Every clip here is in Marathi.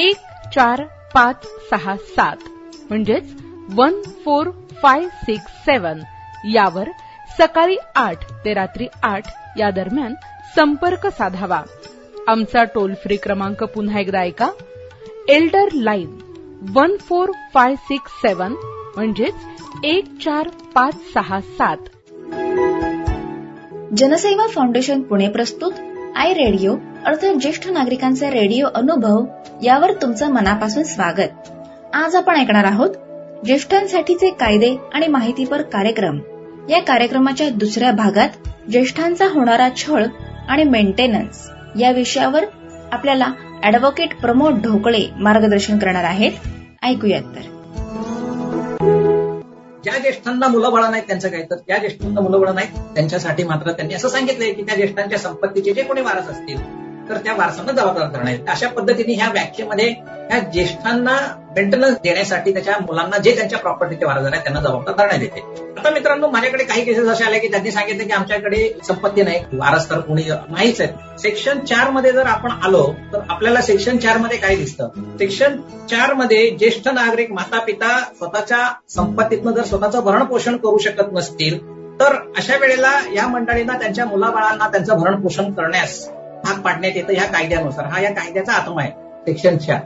एक चार पाच सहा सात म्हणजेच one four five six seven यावर सकाळी आठ ते रात्री आठ या दरम्यान संपर्क साधावा. आमचा टोल फ्री क्रमांक पुन्हा एकदा ऐका. Elder line one four five six seven म्हणजेच एक चार पाच सहा सात. जनसेवा फाउंडेशन पुणे प्रस्तुत आय रेडिओ अर्थात ज्येष्ठ नागरिकांचा रेडिओ अनुभव यावर तुमचं मनापासून स्वागत. आज आपण ऐकणार आहोत ज्येष्ठांसाठीचे कायदे आणि माहितीपर कार्यक्रम. या कार्यक्रमाच्या दुसऱ्या भागात ज्येष्ठांचा होणारा छळ आणि मेंटेनन्स या विषयावर आपल्याला अॅडव्होकेट प्रमोद ढोकळे मार्गदर्शन करणार आहेत. ऐकूयात तर. ज्या ज्येष्ठांना मुलं बाळा नाहीत त्यांचं काय तर? त्या ज्येष्ठांना मुलं बाळा नाहीत त्यांच्यासाठी मात्र त्यांनी असं सांगितलंय की त्या ज्येष्ठांच्या संपत्तीचे जे कोणी वारस असतील तर त्या वारसांना जबाबदार करण्यात अशा पद्धतीने ह्या व्याख्येमध्ये ह्या ज्येष्ठांना मेंटेनन्स देण्यासाठी त्याच्या मुलांना जे त्यांच्या प्रॉपर्टीचे वारस आहेत त्यांना जबाबदार करण्यात येते. आता मित्रांनो माझ्याकडे काही केसेस असे आले की त्यांनी सांगितलं की आमच्याकडे संपत्ती नाही. वारस तर कोणी नाहीच आहे. सेक्शन चारमध्ये जर आपण आलो तर आपल्याला सेक्शन चारमध्ये काय दिसतं? सेक्शन चारमध्ये ज्येष्ठ नागरिक माता पिता स्वतःच्या संपत्तीतनं जर स्वतःचं भरण पोषण करू शकत नसतील तर अशा वेळेला या मंडळींना त्यांच्या मुलाबाळांना त्यांचं भरण पोषण करण्यास भाग पाडण्यात येतं ह्या कायद्यानुसार. हा या कायद्याचा आत्मा आहे सेक्शन चार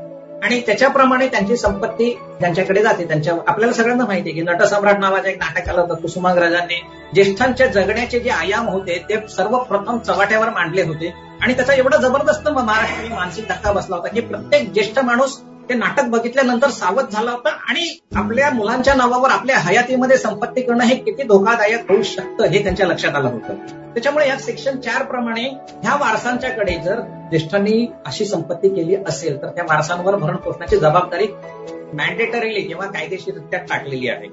आणि त्याच्याप्रमाणे त्यांची संपत्ती त्यांच्याकडे जाते त्यांच्या आपल्याला सगळ्यांना माहिती आहे की नटसम्राट नावाचं एक नाटक आलं होतं कुसुमाग्रजांनी ज्येष्ठांच्या जगण्याचे जे आयाम होते ते सर्वप्रथम चव्हाट्यावर मांडले होते. आणि त्याचा एवढा जबरदस्त महाराष्ट्राने मानसिक धक्का बसला होता की प्रत्येक ज्येष्ठ माणूस ते नाटक बघितल्यानंतर सावध झाला होता आणि आपल्या मुलांच्या नावावर आपल्या हयातीमध्ये संपत्ती करणं हे किती धोकादायक होऊ शकतं हे त्यांच्या लक्षात आलं होतं. त्याच्यामुळे या सेक्शन चार प्रमाणे ह्या वारसांच्याकडे जर ज्येष्ठांनी अशी संपत्ती केली असेल तर त्या वारसांवर भरण पोषणाची जबाबदारी मॅन्डेटरीली किंवा कायदेशीररित्या टाकलेली आहे.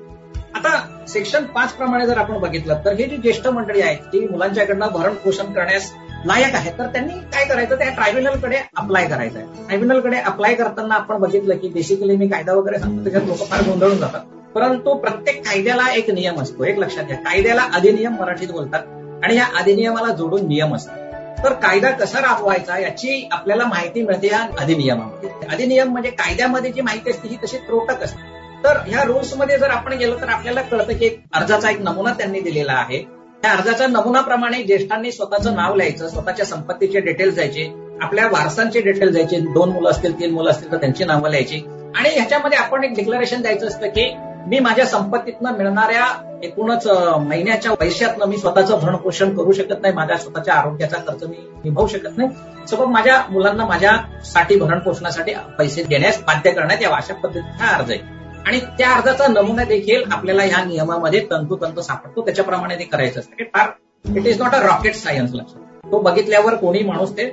आता सेक्शन पाच प्रमाणे जर आपण बघितलं तर हे जी ज्येष्ठ मंडळी आहेत ती मुलांच्याकडनं भरण पोषण करण्यास लायक आहे. तर त्यांनी काय करायचं? त्या ट्रायब्युनलकडे अप्लाय करायचं आहे ट्रायब्युनलकडे अप्लाय करताना आपण बघितलं की बेसिकली मी कायदा वगैरे सांगतो त्याच्यात लोक फार गोंधळून जातात. परंतु प्रत्येक कायद्याला एक नियम असतो. एक लक्षात घ्या. कायद्याला अधिनियम मराठीत बोलतात आणि या अधिनियमाला जोडून नियम असतात. तर कायदा कसा राबवायचा याची आपल्याला माहिती मिळते या अधिनियमामध्ये. अधिनियम म्हणजे कायद्यामध्ये जी माहिती असते ही तशी त्रोटक असते. तर ह्या रूल्समध्ये जर आपण गेलो तर आपल्याला कळतं की अर्जाचा एक नमुना त्यांनी दिलेला आहे. त्या अर्जाच्या नमुनाप्रमाणे ज्येष्ठांनी स्वतःचं नाव लिहायचं स्वतःच्या संपत्तीचे डिटेल्स द्यायचे आपल्या वारसांचे डिटेल्स द्यायचे दोन मुलं असतील तीन मुलं असतील तर त्यांची नावं लिहायची. आणि ह्याच्यामध्ये आपण एक डिक्लेरेशन द्यायचं असतं की मी माझ्या संपत्तीतनं मिळणाऱ्या एकूणच महिन्याच्या पैशातनं मी स्वतःचं भरण पोषण करू शकत नाही माझ्या स्वतःच्या आरोग्याचा खर्च मी निभावू शकत नाही. सोबत माझ्या मुलांना माझ्यासाठी भरण पोषणासाठी पैसे देण्यास बाध्य करण्यात यावा अशा पद्धतीचा हा अर्ज आहे. आणि त्या अर्जाचा नमुना देखील आपल्याला ह्या नियमामध्ये तंतुतंत सापडतो. त्याच्याप्रमाणे ते करायचं असतं. फार it is not a rocket science लक्षात तो बघितल्यावर कोणी माणूस ते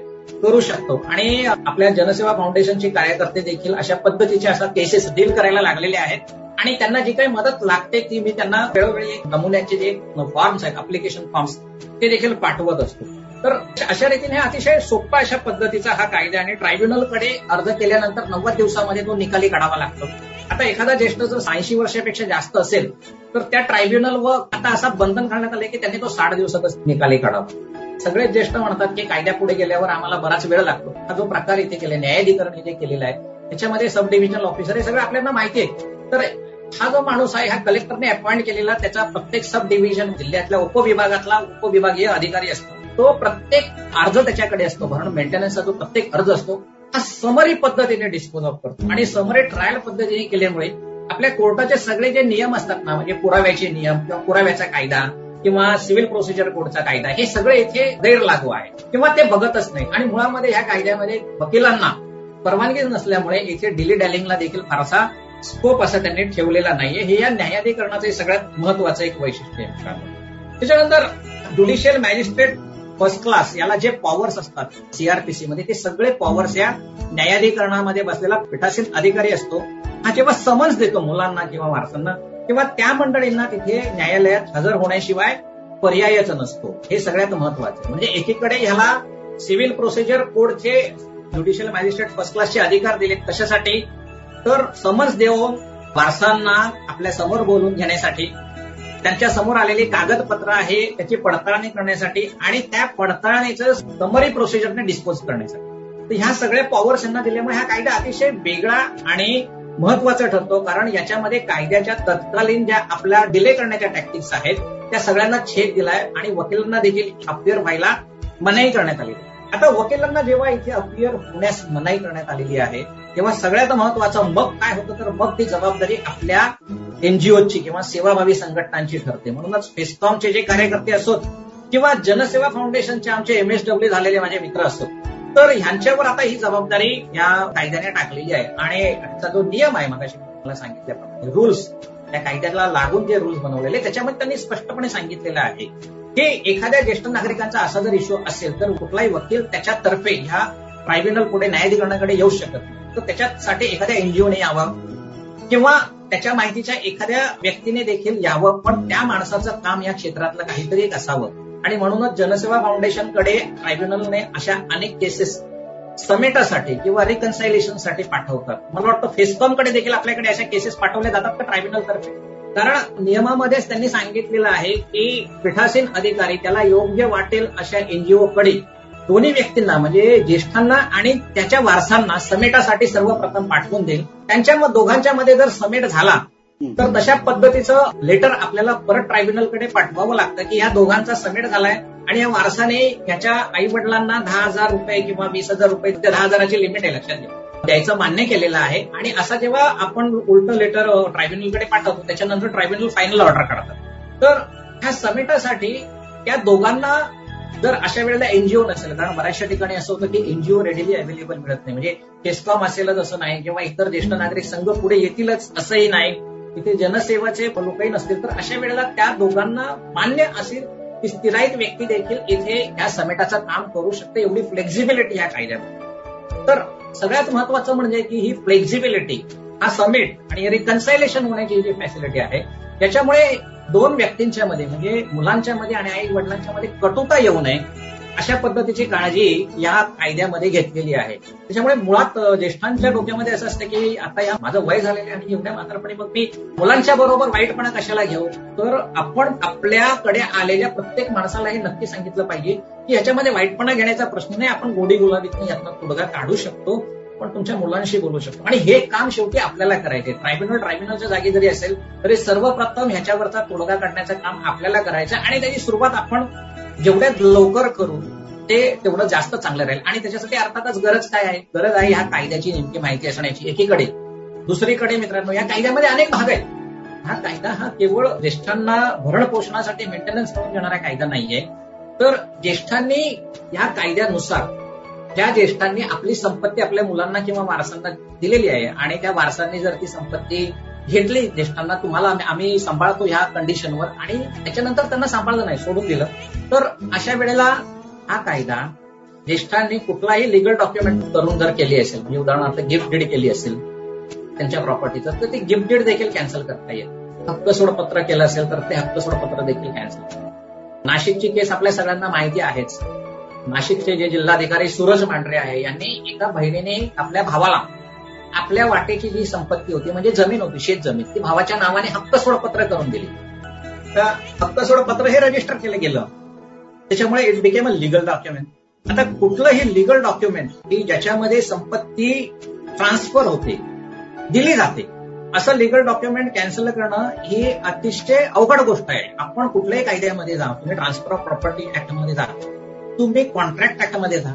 करू शकतो. आणि आपल्या जनसेवा फाउंडेशनचे कार्यकर्ते देखील अशा पद्धतीचे अशा केसेस डील करायला लागलेले आहेत. आणि त्यांना जी काही मदत लागते ती मी त्यांना वेळोवेळी नमुन्याचे जे फॉर्म्स आहेत अप्लिकेशन फॉर्म्स ते देखील पाठवत असतो. तर अशा रीतीने अतिशय सोप्पा अशा पद्धतीचा हा कायदा आणि ट्रायब्युनलकडे अर्ज केल्यानंतर नव्वद दिवसामध्ये तो निकाली काढावा लागतो. आता एखादा ज्येष्ठ जर ऐंशी वर्षापेक्षा जास्त असेल तर त्या ट्रायब्युनल व आता असा बंधन घालण्यात आलं की त्यांनी तो साठ दिवसातच निकाली काढावा. सगळेच ज्येष्ठ म्हणतात की कायद्यापुढे गेल्यावर आम्हाला बराच वेळ लागतो. हा जो प्रकार इथे केला न्यायाधिकरण इथे केलेला आहे त्याच्यामध्ये सब डिव्हिजनल ऑफिसर हे सगळं आपल्याला माहिती आहे तर हा जो माणूस आहे हा कलेक्टरने अपॉइंट केलेला त्याचा प्रत्येक सब डिव्हिजन जिल्ह्यातल्या उपविभागातला उपविभागीय अधिकारी असतो. तो प्रत्येक अर्ज त्याच्याकडे असतो. म्हणून मेंटेनन्सचा जो प्रत्येक अर्ज असतो समरी पद्धतीने डिस्पोज ऑफ करतो. आणि समरी ट्रायल पद्धतीने केल्यामुळे आपल्या कोर्टाचे सगळे जे नियम असतात ना म्हणजे पुराव्याचे नियम किंवा पुराव्याचा कायदा किंवा सिव्हिल प्रोसिजर कोडचा कायदा हे सगळे इथे गैर लागू आहे किंवा ते बघतच नाही. आणि मुळामध्ये ह्या कायद्यामध्ये वकिलांना परवानगी नसल्यामुळे इथे डिली डॅलिंगला देखील फारसा स्कोप असा त्यांनी ठेवलेला नाहीये. हे या न्यायाधिकरणाचं सगळ्यात महत्वाचं एक वैशिष्ट्य आहे. त्याच्यानंतर ज्युडिशियल मॅजिस्ट्रेट फर्स्ट क्लास याला जे पॉवर्स असतात सीआरपीसी मध्ये ते सगळे पॉवर्स या न्यायाधिकरणामध्ये बसलेला पीठासीन अधिकारी असतो. हा जेव्हा समन्स देतो मुलांना किंवा वारसांना तेव्हा त्या मंडळींना तिथे न्यायालयात हजर होण्याशिवाय पर्यायच नसतो. हे सगळ्यात महत्वाचं म्हणजे एकीकडे ह्याला सिव्हिल प्रोसिजर कोडचे ज्युडिशियल मॅजिस्ट्रेट फर्स्ट क्लासचे अधिकार दिले कशासाठी? तर समन्स देऊन वारसांना आपल्यासमोर बोलून घेण्यासाठी. त्यांच्यासमोर आलेली कागदपत्र आहे त्याची पडताळणी करण्यासाठी आणि त्या पडताळणीचं समरी प्रोसिजरने डिस्पोज करण्यासाठी. तर ह्या सगळ्या पॉवर्स यांना दिल्यामुळे हा कायदा अतिशय वेगळा आणि महत्त्वाचा ठरतो कारण याच्यामध्ये कायद्याच्या तत्कालीन ज्या आपल्या डिले करण्याच्या टॅक्टिक्स आहेत त्या सगळ्यांना छेद दिलाय आणि वकिलांना देखील अपेअर व्हायला मनाई करण्यात आली. आता वकिलांना जेव्हा इथे अपियर होण्यास मनाई करण्यात आलेली आहे तेव्हा सगळ्यात महत्वाचं मग काय होतं तर मग ती जबाबदारी आपल्या एनजीओची किंवा सेवाभावी संघटनांची ठरते. म्हणूनच फेस्कॉमचे जे कार्यकर्ते असोत किंवा जनसेवा फाउंडेशनचे आमचे एमएसडब्ल्यू झालेले माझे मित्र असोत तर ह्यांच्यावर आता ही जबाबदारी या कायद्याने टाकलेली आहे. आणि त्याचा जो नियम आहे मगाशी मला सांगितल्याप्रमाणे रूल्स त्या कायद्याला लागून जे रूल्स बनवलेले त्याच्यामध्ये त्यांनी स्पष्टपणे सांगितलेलं आहे. हे एखाद्या ज्येष्ठ नागरिकांचा असा जर इश्यू असेल तर कुठलाही वकील त्याच्यातर्फे ह्या ट्रायब्युनल पुढे न्यायाधिकरणाकडे येऊ शकत नाही. तर त्याच्यासाठी एखाद्या एनजीओने यावं किंवा त्याच्या माहितीच्या एखाद्या व्यक्तीने देखील यावं. पण त्या माणसाचं काम या क्षेत्रातलं काहीतरी एक असावं. आणि म्हणूनच जनसेवा फाउंडेशनकडे ट्रायब्युनलने अशा अनेक केसेस समेटासाठी किंवा रिकन्सायलेशनसाठी पाठवतात. मला वाटतं फेसकॉमकडे देखील आपल्याकडे अशा केसेस पाठवल्या जातात का ट्रायब्युनल तर्फे? कारण नियमामध्येच त्यांनी सांगितलेलं आहे की पीठासीन अधिकारी त्याला योग्य वाटेल अशा एनजीओकडे दोन्ही व्यक्तींना म्हणजे ज्येष्ठांना आणि त्याच्या वारसांना समेटासाठी सर्वप्रथम पाठवून देईल. त्यांच्या दोघांच्या मध्ये जर समेट झाला तर तशा पद्धतीचं लेटर आपल्याला परत ट्रायब्युनलकडे पाठवावं लागतं की या दोघांचा समेट झालाय आणि या वारसाने याच्या आई वडिलांना दहा हजार रुपये किंवा वीस हजार रुपये दहा हजाराची लिमिट आहे लक्षात घ्या. द्यायचं मान्य केलेलं आहे. आणि असा जेव्हा आपण उलट लेटर ट्रायब्युनलकडे पाठवतो त्याच्यानंतर ट्रायब्युनल फायनल ऑर्डर काढतात तर ह्या समेटासाठी त्या दोघांना जर अशा वेळेला एनजीओ नसेल कारण बऱ्याचशा ठिकाणी असं होतं की एनजीओ रेडिली अवेलेबल मिळत नाही. म्हणजे टेस्कॉम असेलच असं नाही किंवा इतर ज्येष्ठ नागरिक संघ पुढे येतीलच असंही नाही. तिथे जनसेवाचे लोकही नसतील तर अशा वेळेला त्या दोघांना मान्य असेल की स्थिराईत व्यक्ती देखील इथे या समेटाचं काम करू शकते एवढी फ्लेक्झिबिलिटी ह्या कायद्यामध्ये. तर सगळ्यात महत्वाचं म्हणजे की ही फ्लेक्झिबिलिटी हा समिट आणि रिकन्सायलेशन होण्याची जी फॅसिलिटी आहे त्याच्यामुळे दोन व्यक्तींच्या मध्ये म्हणजे मुलांच्या मध्ये आणि आई वडिलांच्या मध्ये कटुता येऊ नये. अशा पद्धतीची काळजी या कायद्यामध्ये घेतलेली आहे. त्याच्यामुळे मुळात ज्येष्ठांच्या डोक्यामध्ये असं असतं की आता या माझं वय झालेलं आणि एवढ्या मात्रपणे मग मी मुलांच्या बरोबर वाईटपणा कशाला घेऊ? तर आपण आपल्याकडे आलेल्या प्रत्येक माणसाला हे नक्की सांगितलं पाहिजे की ह्याच्यामध्ये वाईटपणा घेण्याचा प्रश्न नाही. आपण गोडी गुलाबीतून यातनं तोडगा काढू शकतो पण तुमच्या मुलांशी बोलू शकतो. आणि हे काम शेवटी आपल्याला करायचे ट्रायब्युनल ट्रायब्युनलच्या जागी जरी असेल तरी सर्वप्रथम ह्याच्यावरचा तोडगा काढण्याचं काम आपल्याला करायचं आणि त्याची सुरुवात आपण जेवढ्या लवकर करू ते तेवढं जास्त चांगलं राहील. आणि त्याच्यासाठी अर्थातच गरज काय आहे? गरज आहे ह्या कायद्याची नेमकी माहिती असण्याची एकीकडे. दुसरीकडे मित्रांनो या कायद्यामध्ये अनेक भाग आहेत. हा कायदा हा केवळ ज्येष्ठांना भरण पोषणासाठी मेंटेनन्स करून देणारा कायदा नाहीये. तर ज्येष्ठांनी या कायद्यानुसार ज्या ज्येष्ठांनी आपली संपत्ती आपल्या मुलांना किंवा वारसांना दिलेली आहे आणि त्या वारसांनी जर ती संपत्ती घेतली ज्येष्ठांना तुम्हाला आम्ही सांभाळतो ह्या कंडिशनवर आणि त्याच्यानंतर त्यांना सांभाळलं नाही सोडून दिलं. तर अशा वेळेला हा कायदा ज्येष्ठांनी कुठलाही लिगल डॉक्युमेंट करून जर केली असेल म्हणजे उदाहरणार्थ गिफ्ट डीड केली असेल त्यांच्या प्रॉपर्टीचं तर ते गिफ्ट डीड देखील कॅन्सल करता येईल. हक्क सोडपत्र केलं असेल तर ते हक्क सोडपत्र देखील कॅन्सल नाशिकची केस आपल्या सगळ्यांना माहिती आहेच. नाशिकचे जे जिल्हाधिकारी सूरज मांढरे आहे यांनी एका बहिणीने आपल्या भावाला आपल्या वाटेची जी संपत्ती होती म्हणजे जमीन होती शेत जमीन ती भावाच्या नावाने हक्क सोडपत्र करून दिली. तर हक्क सोडपत्र हे रजिस्टर केलं गेलं. त्याच्यामुळे it became a legal document आता कुठलंही लिगल डॉक्युमेंट की ज्याच्यामध्ये संपत्ती ट्रान्सफर होते दिली जाते असं लिगल डॉक्युमेंट कॅन्सल करणं ही अतिशय अवघड गोष्ट आहे. आपण कुठल्याही कायद्यामध्ये जा तुम्ही ट्रान्सफर ऑफ प्रॉपर्टी ऍक्टमध्ये जा तुम्ही कॉन्ट्रॅक्ट ऍक्टमध्ये जा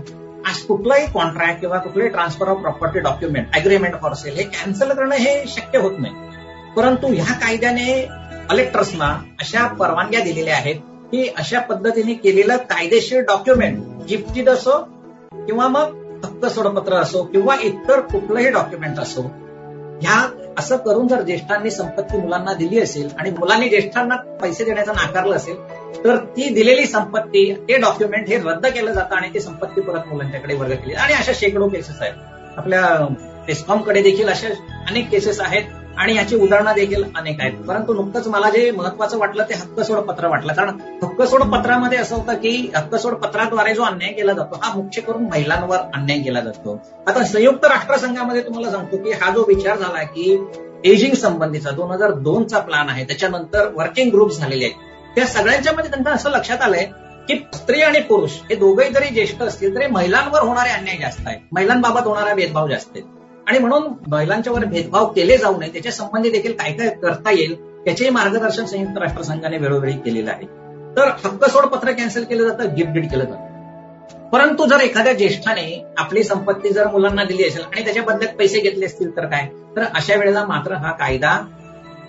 कुठलंही कॉन्ट्रॅक्ट किंवा कुठलंही transfer of property document agreement for sale हे कॅन्सल करणं हे शक्य होत नाही. परंतु ह्या कायद्याने कलेक्टर्सना अशा परवानग्या दिलेल्या आहेत की अशा पद्धतीने केलेलं कायदेशीर डॉक्युमेंट गिफ्टेड असो किंवा मग हक्क सोडपत्र असो किंवा इतर कुठलंही डॉक्युमेंट असो ह्या असं करून जर ज्येष्ठांनी संपत्ती मुलांना दिली असेल आणि मुलांनी ज्येष्ठांना पैसे देण्याचं नाकारलं असेल तर ती दिलेली संपत्ती ते डॉक्युमेंट हे रद्द केलं जातं आणि ती संपत्ती परत मुलांच्याकडे वर्ग केली. आणि अशा शेकडो केसेस आहेत. आपल्या कडे देखील अशा अनेक केसेस आहेत आणि याची उदाहरणं देखील अनेक आहेत. परंतु नुकतंच मला जे महत्वाचं वाटलं ते हक्क सोड पत्र वाटलं. कारण हक्क सोड पत्रामध्ये असं होतं की हक्क सोड पत्राद्वारे जो अन्याय केला जातो हा मुख्य करून महिलांवर अन्याय केला जातो. आता संयुक्त राष्ट्रसंघामध्ये तुम्हाला सांगतो की हा जो विचार झाला की एजिंग संबंधीचा दोन हजार दोनचा प्लान आहे त्याच्यानंतर वर्किंग ग्रुप झालेले आहेत. त्या सगळ्यांच्या मध्ये त्यांना असं लक्षात आलंय की स्त्री आणि पुरुष हे दोघेही जरी ज्येष्ठ असतील तरी महिलांवर होणारे अन्याय जास्त आहेत. महिलांबाबत होणारा भेदभाव जास्त आहे आणि म्हणून महिलांच्यावर भेदभाव केले जाऊ नये त्याच्या संबंधी देखील काय काय करता येईल त्याचेही मार्गदर्शन संयुक्त राष्ट्रसंघाने वेळोवेळी केलेलं आहे. तर हक्क सोड पत्र कॅन्सल केलं जातं गिफ्ट डीड केलं जातं. परंतु जर एखाद्या ज्येष्ठाने आपली संपत्ती जर मुलांना दिली असेल आणि त्याच्या बदल्यात पैसे घेतले असतील तर काय? तर अशा वेळेला मात्र हा कायदा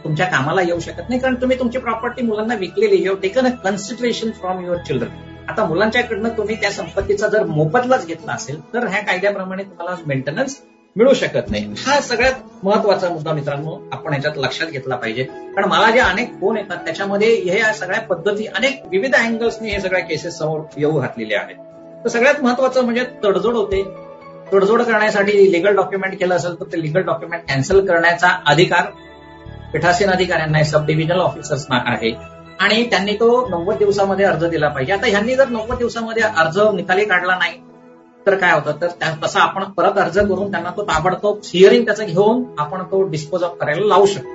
तुमच्या कामाला येऊ शकत नाही कारण तुम्ही तुमची प्रॉपर्टी मुलांना विकलेली you taken a consideration from your children आता मुलांच्याकडनं तुम्ही त्या संपत्तीचा जर मोबदलाच घेतला असेल तर ह्या कायद्याप्रमाणे तुम्हाला मेंटेनन्स मिळू शकत नाही. हा सगळ्यात महत्त्वाचा मुद्दा मित्रांनो आपण याच्यात लक्षात घेतला पाहिजे. कारण मला जे अनेक फोन येतात त्याच्यामध्ये हे या सगळ्या पद्धती अनेक विविध अँगल्सनी हे सगळ्या केसेस समोर येऊ घातलेले आहेत. तर सगळ्यात महत्वाचं म्हणजे तडजोड होते. तडजोड करण्यासाठी लिगल डॉक्युमेंट केलं असेल तर ते लिगल डॉक्युमेंट कॅन्सल करण्याचा अधिकार पीठासीन अधिकाऱ्यांना सब डिव्हिजनल ऑफिसर्सना आहे. आणि त्यांनी तो नव्वद दिवसामध्ये अर्ज दिला पाहिजे. आता ह्यांनी जर नव्वद दिवसामध्ये अर्ज निकाली काढला नाही तर काय होतं? तर तसा आपण परत अर्ज करून त्यांना तो ताबडतोब हिअरिंग त्याचं घेऊन आपण तो डिस्पोज ऑफ करायला लावू शकतो.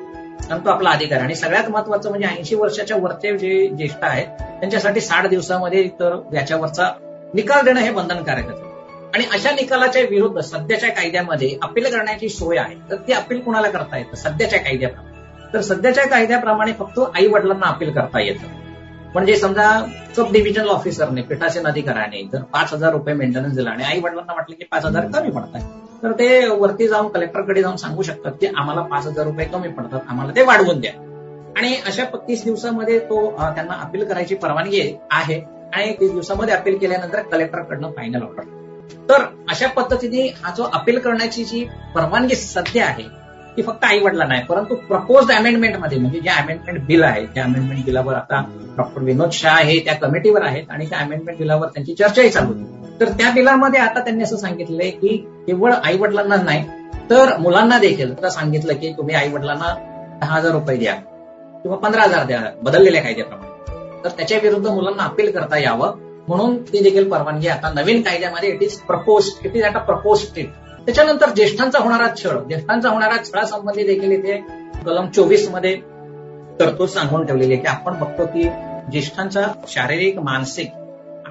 कारण तो आपला अधिकार. आणि सगळ्यात महत्वाचं म्हणजे ऐंशी वर्षाच्या वरचे जे ज्येष्ठ आहेत त्यांच्यासाठी साठ दिवसामध्ये तर याच्यावरचा निकाल देणं हे बंधनकारक आहे. आणि अशा निकालाच्या विरुद्ध सध्याच्या कायद्यामध्ये अपील करण्याची सोय आहे. तर ती अपील कुणाला करता येतं? सध्याच्या कायद्याप्रमाणे. तर सध्याच्या कायद्याप्रमाणे फक्त आई वडिलांना अपील करता येतं. म्हणजे समजा सब डिव्हिजनल ऑफिसरने पीठासीन अधिकाऱ्याने जर पाच हजार रुपये मेंटेनन्स दिला आणि आई वडिलांना म्हटलं की पाच हजार कमी पडतात तर ते वरती जाऊन कलेक्टरकडे जाऊन सांगू शकतात की आम्हाला पाच हजार रुपये कमी पडतात आम्हाला ते वाढवून द्या. आणि अशा तीस दिवसामध्ये तो त्यांना अपील करायची परवानगी आहे आणि तीस दिवसामध्ये अपील केल्यानंतर कलेक्टरकडनं फायनल ऑर्डर तर अशा पद्धतीने हा जो अपील करण्याची जी परवानगी सध्या आहे ती फक्त आई वडिलांना नाही परंतु प्रपोज अमेंडमेंटमध्ये म्हणजे जे अमेंडमेंट बिल आहे त्या अमेंडमेंट बिलावर आता डॉक्टर विनोद शाह हे त्या कमिटीवर आहेत आणि त्या अमेंडमेंट बिलावर त्यांची चर्चाही चालू होती. तर त्या बिलामध्ये आता त्यांनी असं सांगितलंय की केवळ आई वडिलांना नाही तर मुलांना देखील सांगितलं की तुम्ही आई वडिलांना दहा हजार रुपये द्या किंवा पंधरा हजार द्या बदललेल्या कायद्याप्रमाणे. तर त्याच्या विरुद्ध मुलांना अपील करता यावं म्हणून ती देखील परवानगी आता नवीन कायद्यामध्ये it is propose it is at a propose state त्याच्यानंतर ज्येष्ठांचा होणारा छळ ज्येष्ठांचा होणारा छळासंबंधी देखील इथे कलम चोवीसमध्ये तरतूद सांगून ठेवलेली आहे की आपण बघतो की ज्येष्ठांचा शारीरिक मानसिक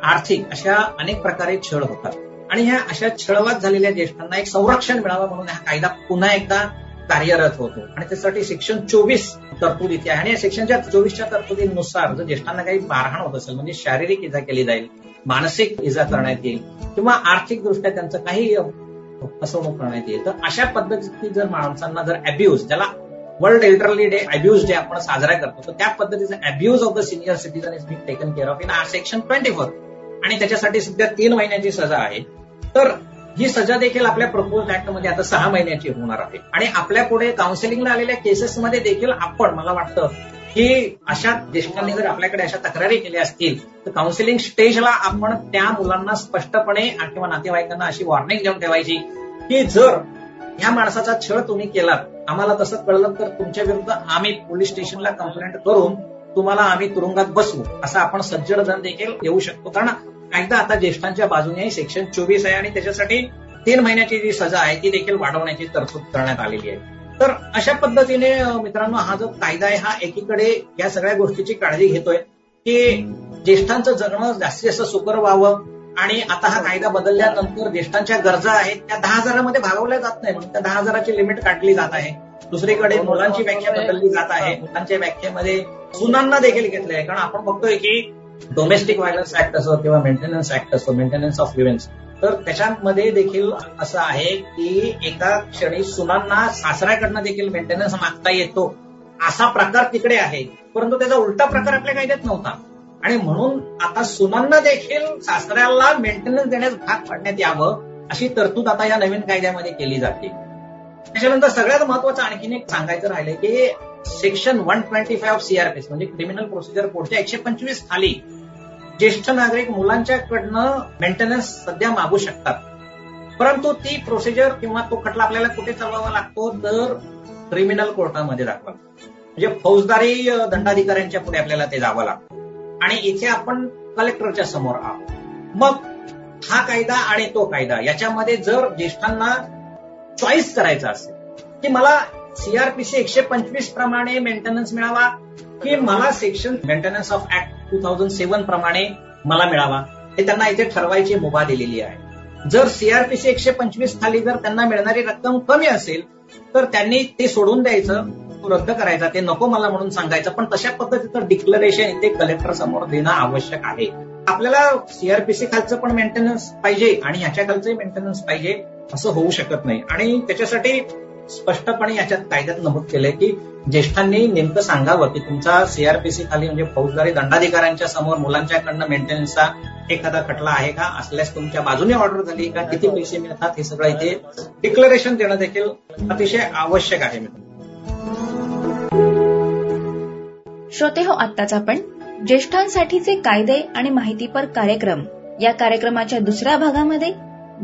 आर्थिक अशा अनेक प्रकारे छळ होतात. आणि ह्या अशा छळवाद झालेल्या ज्येष्ठांना एक संरक्षण मिळावं म्हणून हा कायदा पुन्हा एकदा कार्यरत होतो. आणि त्यासाठी सेक्शन चोवीस तरतूद इथे आहे. आणि या सेक्शनच्या चोवीसच्या तरतुदीनुसार जर ज्येष्ठांना काही मारहाण होत असेल म्हणजे शारीरिक इजा केली जाईल मानसिक इजा करण्यात येईल किंवा आर्थिक दृष्ट्या त्यांचं काही फसवणूक करण्यात येईल तर अशा पद्धतीची जर माणसांना जर अब्युज ज्याला world elderly day abuse day आपण साजरा करतो तर त्या पद्धतीचा abuse of the senior citizen is been taken care of in our section twenty four आणि त्याच्यासाठी सध्या तीन महिन्याची सजा आहे. तर ही सजा देखील आपल्या प्रपोज ऍक्टमध्ये आता सहा महिन्याची होणार आहे. आणि आपल्या पुढे काउन्सिलिंगला आलेल्या केसेसमध्ये देखील आपण मला वाटतं की अशा ज्येष्ठांनी जर आपल्याकडे अशा तक्रारी केल्या असतील तर काउन्सिलिंग स्टेजला आपण त्या मुलांना स्पष्टपणे किंवा नातेवाईकांना अशी वॉर्निंग देऊन ठेवायची की जर ह्या माणसाचा छळ तुम्ही केलात आम्हाला तसं कळलं तर तुमच्या विरुद्ध आम्ही पोलीस स्टेशनला कंप्लेंट करून तुम्हाला आम्ही तुरुंगात बसवू असं आपण सज्जड जण देखील येऊ शकतो. कारण एकदा आता ज्येष्ठांच्या बाजूने सेक्शन चोवीस आहे आणि त्याच्यासाठी तीन महिन्याची जी सजा आहे ती देखील वाढवण्याची तरतूद करण्यात आलेली आहे. तर अशा पद्धतीने मित्रांनो हा जो कायदा आहे हा एकीकडे या सगळ्या गोष्टीची काळजी घेतोय की ज्येष्ठांचं जगणं जास्तीत जास्त सुकर व्हावं आणि आता हा कायदा बदलल्यानंतर ज्येष्ठांच्या गरजा आहेत त्या दहा हजारामध्ये भागवल्या जात नाही. म्हणून त्या दहा हजाराची लिमिट काढली जात आहे. दुसरीकडे मुलांची व्याख्या बदलली जात आहे. मुलांच्या व्याख्येमध्ये सुनांना देखील घेतले आहे कारण आपण बघतोय की डोमेस्टिक व्हायलन्स ऍक्ट असो किंवा मेंटेनन्स ऍक्ट असो मेंटेनन्स ऑफ लिव्हन्स तर त्याच्यामध्ये देखील असं आहे की एका क्षणी सुनांना सासऱ्याकडनं देखील मेंटेनन्स मागता येतो असा प्रकार तिकडे आहे. परंतु त्याचा उलटा प्रकार आपल्या कायद्यात नव्हता. आणि म्हणून आता सुनांना देखील सासऱ्याला मेंटेनन्स देण्यास भाग पाडण्यात यावं अशी तरतूद आता या नवीन कायद्यामध्ये केली जाते. त्याच्यानंतर सगळ्यात महत्वाचं आणखीन एक सांगायचं राहिलं की section one twenty five of CRPS म्हणजे क्रिमिनल प्रोसिजर कोडच्या एकशे पंचवीस खाली ज्येष्ठ नागरिक मुलांच्याकडनं मेंटेनन्स सध्या मागू शकतात. परंतु ती प्रोसिजर किंवा तो खटला आपल्याला कुठे चालवावा लागतो तर क्रिमिनल कोर्टामध्ये दाखवा. म्हणजे फौजदारी दंडाधिकाऱ्यांच्या पुढे आपल्याला ते जावं लागतं. आणि इथे आपण कलेक्टरच्या समोर आहोत. मग हा कायदा आणि तो कायदा याच्यामध्ये जर ज्येष्ठांना चॉईस करायचा असेल की मला सीआरपीसी एकशे पंचवीस प्रमाणे मेंटेनन्स मिळावा की मला section maintenance of act two thousand seven प्रमाणे मला मिळावा. हे त्यांना इथे ठरवायची मुभा दिलेली आहे. जर सीआरपीसी एकशे पंचवीस खाली जर त्यांना मिळणारी रक्कम कमी असेल तर त्यांनी ते सोडून द्यायचं तो रद्द करायचा. ते नको मला म्हणून सांगायचं. पण तशा पद्धतीचं डिक्लरेशन इथे कलेक्टर समोर देणं आवश्यक आहे. आपल्याला सीआरपीसी खालचं पण मेंटेनन्स पाहिजे आणि ह्याच्या खालचंही मेंटेनन्स पाहिजे असं होऊ शकत नाही. आणि त्याच्यासाठी स्पष्टपणे याच्यात कायद्यात नमूद केलंय की ज्येष्ठांनी नेमकं सांगावं की तुमचा सीआरपीसी खाली म्हणजे फौजदारी दंडाधिकाऱ्यांच्या समोर मुलांच्याकडनं मेंटेनन्सचा एखादा खटला आहे का? असल्यास तुमच्या बाजूने ऑर्डर झाली का? किती पैसे मिळतात? हे सगळं इथे डिक्लरेशन देणं देखील अतिशय आवश्यक आहे. श्रोते हो आत्ताच आपण ज्येष्ठांसाठीचे कायदे आणि माहितीपर कार्यक्रम. या कार्यक्रमाच्या दुसऱ्या भागामध्ये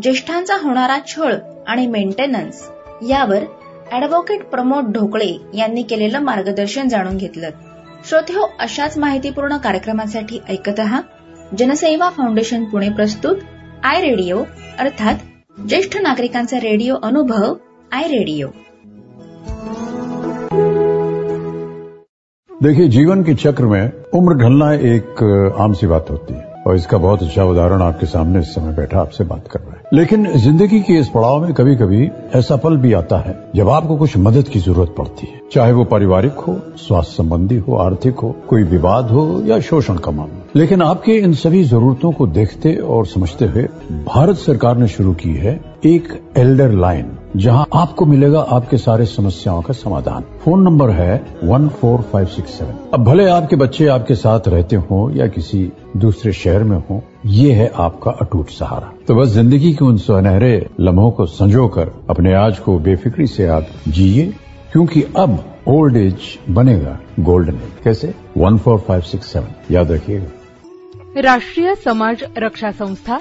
ज्येष्ठांचा होणारा छळ आणि मेंटेनन्स यावर अॅडव्होकेट प्रमोद ढोकळे यांनी केलेलं मार्गदर्शन जाणून घेतलं. श्रोते हो अशाच माहितीपूर्ण कार्यक्रमासाठी ऐकत आहात जनसेवा फाउंडेशन पुणे प्रस्तुत. आय रेडिओ अर्थात ज्येष्ठ नागरिकांचा रेडिओ अनुभव आय रेडिओ. देखिए जीवन के चक्र में उम्र ढलना एक आम सी बात होती है। और इसका बहुत अच्छा उदाहरण आपके सामने इस समय बैठा आपसे बात कर रहा है। लेकिन ज़िंदगी के इस पड़ाव में कभी कभी ऐसा पल भी आता है, जब आपको कुछ मदद की ज़रूरत पड़ती है। चाहे वो पारिवारिक हो, स्वास्थ्य संबंधी हो, आर्थिक हो, कोई विवाद हो या शोषण का मामला। लेकिन आपके इन सभी जरूरतों को देखते और समझते हुए भारत सरकार ने शुरू की है एक एल्डर लाइन। जहाँ आपको मिलेगा आपके सारे समस्याओं का समाधान। फ़ोन नंबर है one four five six seven. अब भले आपके बच्चे आपके साथ रहते हो या किसी दूसरे शहर में हो, ये है आपका अटूट सहारा। तो बस ज़िंदगी के उन सुनहरे लम्हों को संजो कर अपने आज को बेफिक्री से आप जिए, क्योंकि अब ओल्ड एज बनेगा गोल्डन एज। कैसे? One four five six seven. याद रखिएगा। राष्ट्रीय समाज रक्षा संस्था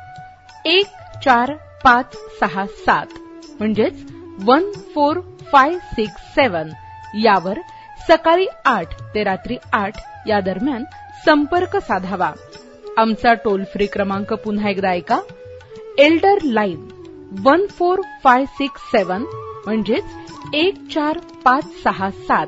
एक चार पाच सहा सात म्हणजेच one four five six seven यावर सकाळी आठ ते रात्री आठ या दरम्यान संपर्क साधावा. आमचा टोल फ्री क्रमांक पुन्हा एकदा ऐका. Elder line one four five six seven म्हणजेच एक चार पाच सहा सात